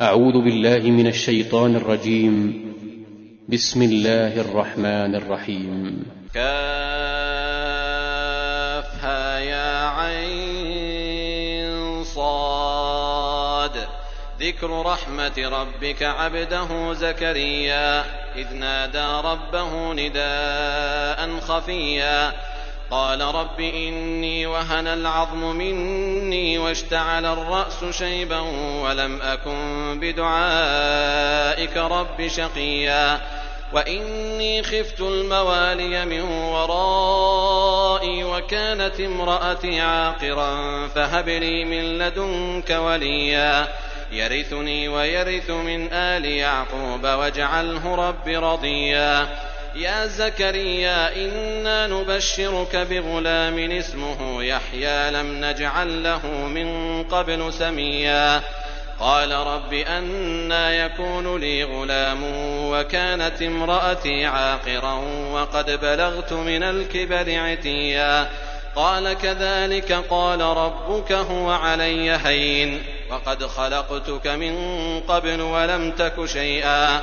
أعوذ بالله من الشيطان الرجيم. بسم الله الرحمن الرحيم. كافها يا عين صاد. ذكر رحمة ربك عبده زكريا. إذ نادى ربه نداء خفيا. قال رب إني وهن العظم مني واشتعل الرأس شيبا ولم أكن بدعائك رب شقيا وإني خفت الموالي من ورائي وكانت امرأتي عاقرا فهب لي من لدنك وليا يرثني ويرث من آل يعقوب واجعله رب رضيا يا زكريا إنا نبشرك بغلام اسمه يحيى لم نجعل له من قبل سميا. قال رب أنا يكون لي غلام وكانت امرأتي عاقرا وقد بلغت من الكبر عتيا. قال كذلك قال ربك هو علي هين وقد خلقتك من قبل ولم تك شيئا.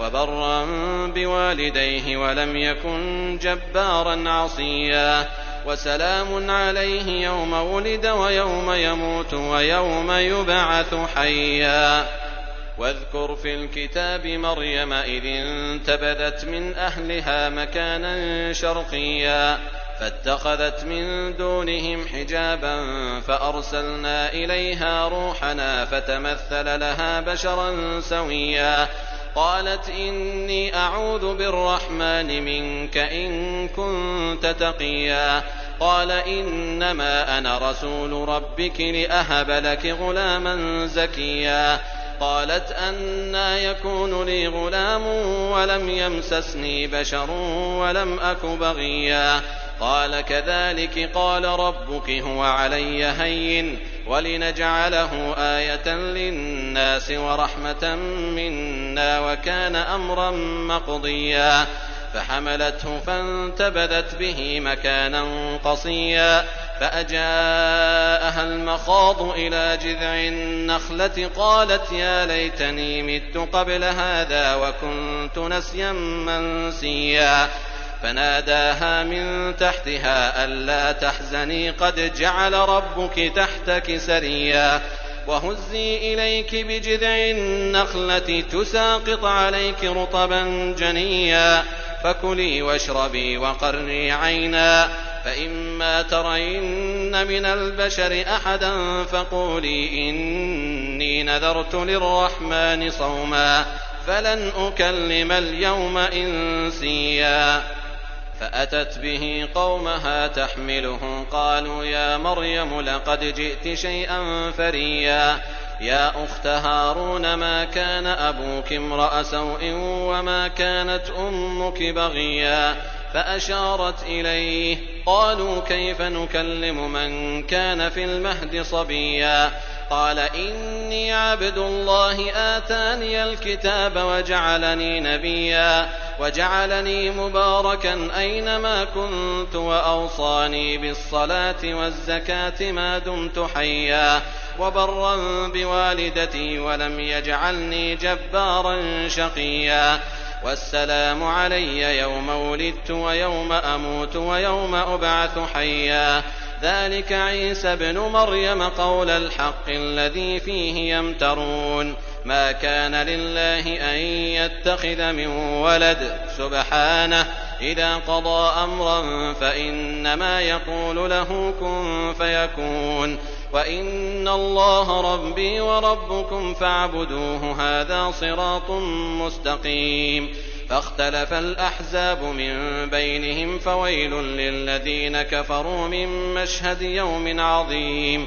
وبرا بوالديه ولم يكن جبارا عصيا. وسلام عليه يوم ولد ويوم يموت ويوم يبعث حيا. واذكر في الكتاب مريم إذ انتبذت من أهلها مكانا شرقيا. فاتخذت من دونهم حجابا فأرسلنا إليها روحنا فتمثل لها بشرا سويا. قالت إني أعوذ بالرحمن منك إن كنت تقيا. قال إنما أنا رسول ربك لأهب لك غلاما زكيا. قالت أنا يكون لي غلام ولم يمسسني بشر ولم أك بغيا. قال كذلك قال ربك هو علي هين. ولنجعله آية للناس ورحمة منا وكان أمرا مقضيا فحملته فانتبذت به مكانا قصيا فأجاءها المخاض إلى جذع النخلة قالت يا ليتني مت قبل هذا وكنت نسيا منسيا فناداها من تحتها ألا تحزني قد جعل ربك تحتك سريا وهزي إليك بجذع النخلة تساقط عليك رطبا جنيا فكلي واشربي وقري عينا فإما ترين من البشر أحدا فقولي إني نذرت للرحمن صوما فلن أكلم اليوم إنسيا فأتت به قومها تحمله قالوا يا مريم لقد جئت شيئا فريا. يا أخت هارون ما كان أبوك امرأ سوء وما كانت أمك بغيا؟ فأشارت إليه. قالوا كيف نكلم من كان في المهد صبيا؟ قال إني عبد الله آتاني الكتاب وجعلني نبيا. وجعلني مباركا أينما كنت وأوصاني بالصلاة والزكاة ما دمت حيا وبرا بوالدتي ولم يجعلني جبارا شقيا والسلام علي يوم ولدت ويوم أموت ويوم أبعث حيا ذلك عيسى ابن مريم قول الحق الذي فيه يمترون ما كان لله أن يتخذ من ولد. سبحانه إذا قضى أمرا فإنما يقول له كن فيكون. وإن الله ربي وربكم فاعبدوه هذا صراط مستقيم. فاختلف الأحزاب من بينهم فويل للذين كفروا من مشهد يوم عظيم.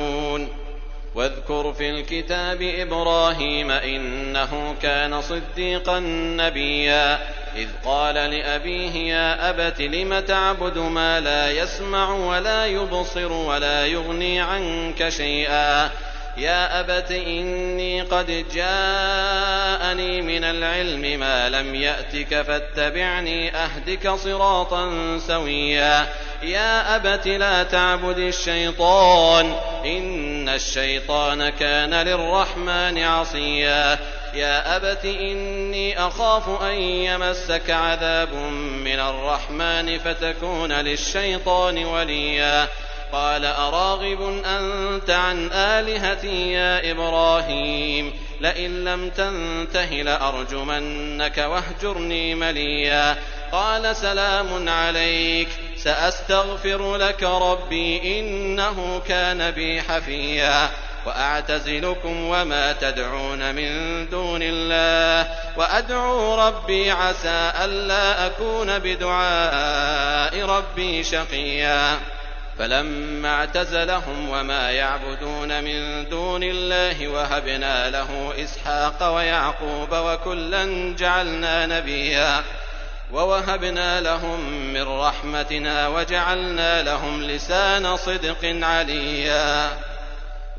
واذكر في الكتاب إبراهيم إنه كان صديقا نبيا. إذ قال لأبيه يا أبت لم تعبد ما لا يسمع ولا يبصر ولا يغني عنك شيئا؟ يا أبت إني قد جاءني من العلم ما لم يأتك فاتبعني أهدك صراطا سويا. يا أبت لا تعبد الشيطان إن الشيطان كان للرحمن عصيا. يا أبت إني أخاف أن يمسك عذاب من الرحمن فتكون للشيطان وليا. قال أراغب أنت عن آلهتي يا إبراهيم لئن لم تنته لأرجمنك واهجرني مليا. قال سلام عليك سأستغفر لك ربي إنه كان بي حفيا. وأعتزلكم وما تدعون من دون الله. وأدعو ربي عسى ألا أكون بدعاء ربي شقيا. فلما اعتزلهم وما يعبدون من دون الله وهبنا له إسحاق ويعقوب وكلا جعلنا نبيا. ووهبنا لهم من رحمتنا وجعلنا لهم لسان صدق عليا.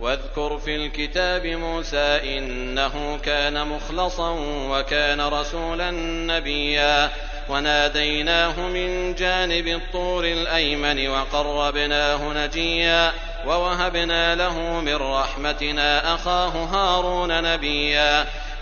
واذكر في الكتاب موسى إنه كان مخلصا وكان رسولا نبيا. وناديناه من جانب الطور الأيمن وقربناه نجيا. ووهبنا له من رحمتنا أخاه هارون نبيا.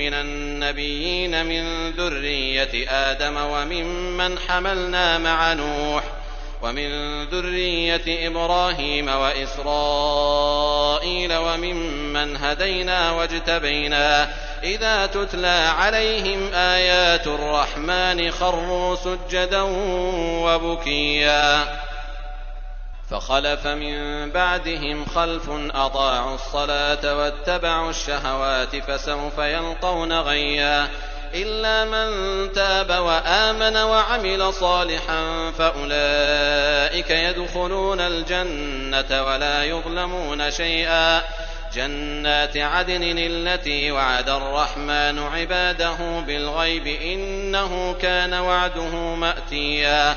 من النبيين من ذرية آدم وممن حملنا مع نوح ومن ذرية إبراهيم وإسرائيل وممن هدينا واجتبينا. إذا تتلى عليهم آيات الرحمن خروا سجدا وبكيا. فخلف من بعدهم خلف أضاعوا الصلاة واتبعوا الشهوات فسوف يلقون غيا. إلا من تاب وآمن وعمل صالحا فأولئك يدخلون الجنة ولا يظلمون شيئا. جنات عدن التي وعد الرحمن عباده بالغيب إنه كان وعده مأتيا.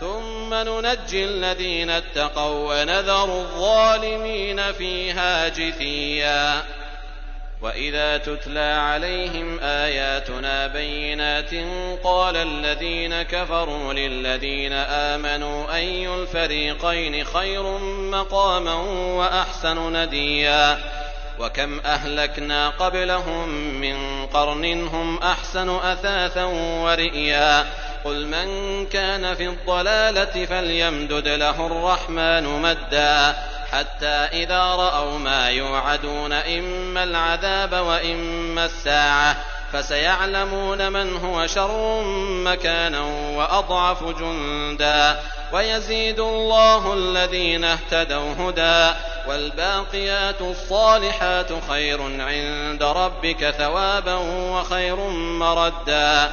ثم ننجي الذين اتقوا ونذر الظالمين فيها جثيا. وإذا تتلى عليهم آياتنا بينات قال الذين كفروا للذين آمنوا أي الفريقين خير مقاما وأحسن نديا؟ وكم أهلكنا قبلهم من قرن هم أحسن أثاثا ورئيا. قل من كان في الضلالة فليمدد له الرحمن مدا حتى إذا رأوا ما يوعدون إما العذاب وإما الساعة فسيعلمون من هو شر مكانا وأضعف جندا ويزيد الله الذين اهتدوا هدى والباقيات الصالحات خير عند ربك ثوابا وخير مردا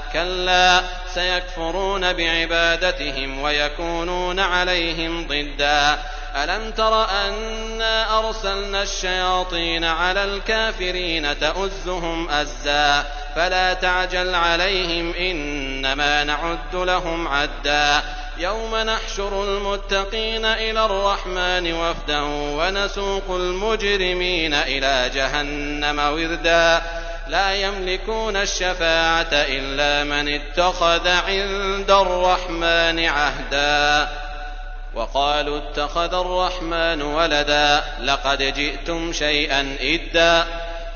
كلا سيكفرون بعبادتهم ويكونون عليهم ضدا. ألم تر أنا أرسلنا الشياطين على الكافرين تؤزهم أزا؟ فلا تعجل عليهم إنما نعد لهم عدا. يوم نحشر المتقين إلى الرحمن وفدا ونسوق المجرمين إلى جهنم وردا. لا يملكون الشفاعة إلا من اتخذ عند الرحمن عهدا. وقالوا اتخذ الرحمن ولدا لقد جئتم شيئا إدا.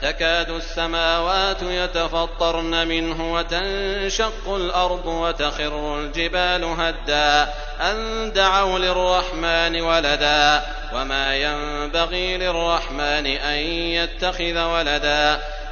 تكاد السماوات يتفطرن منه وتنشق الأرض وتخر الجبال هدا. أن دعوا للرحمن ولدا وما ينبغي للرحمن أن يتخذ ولدا.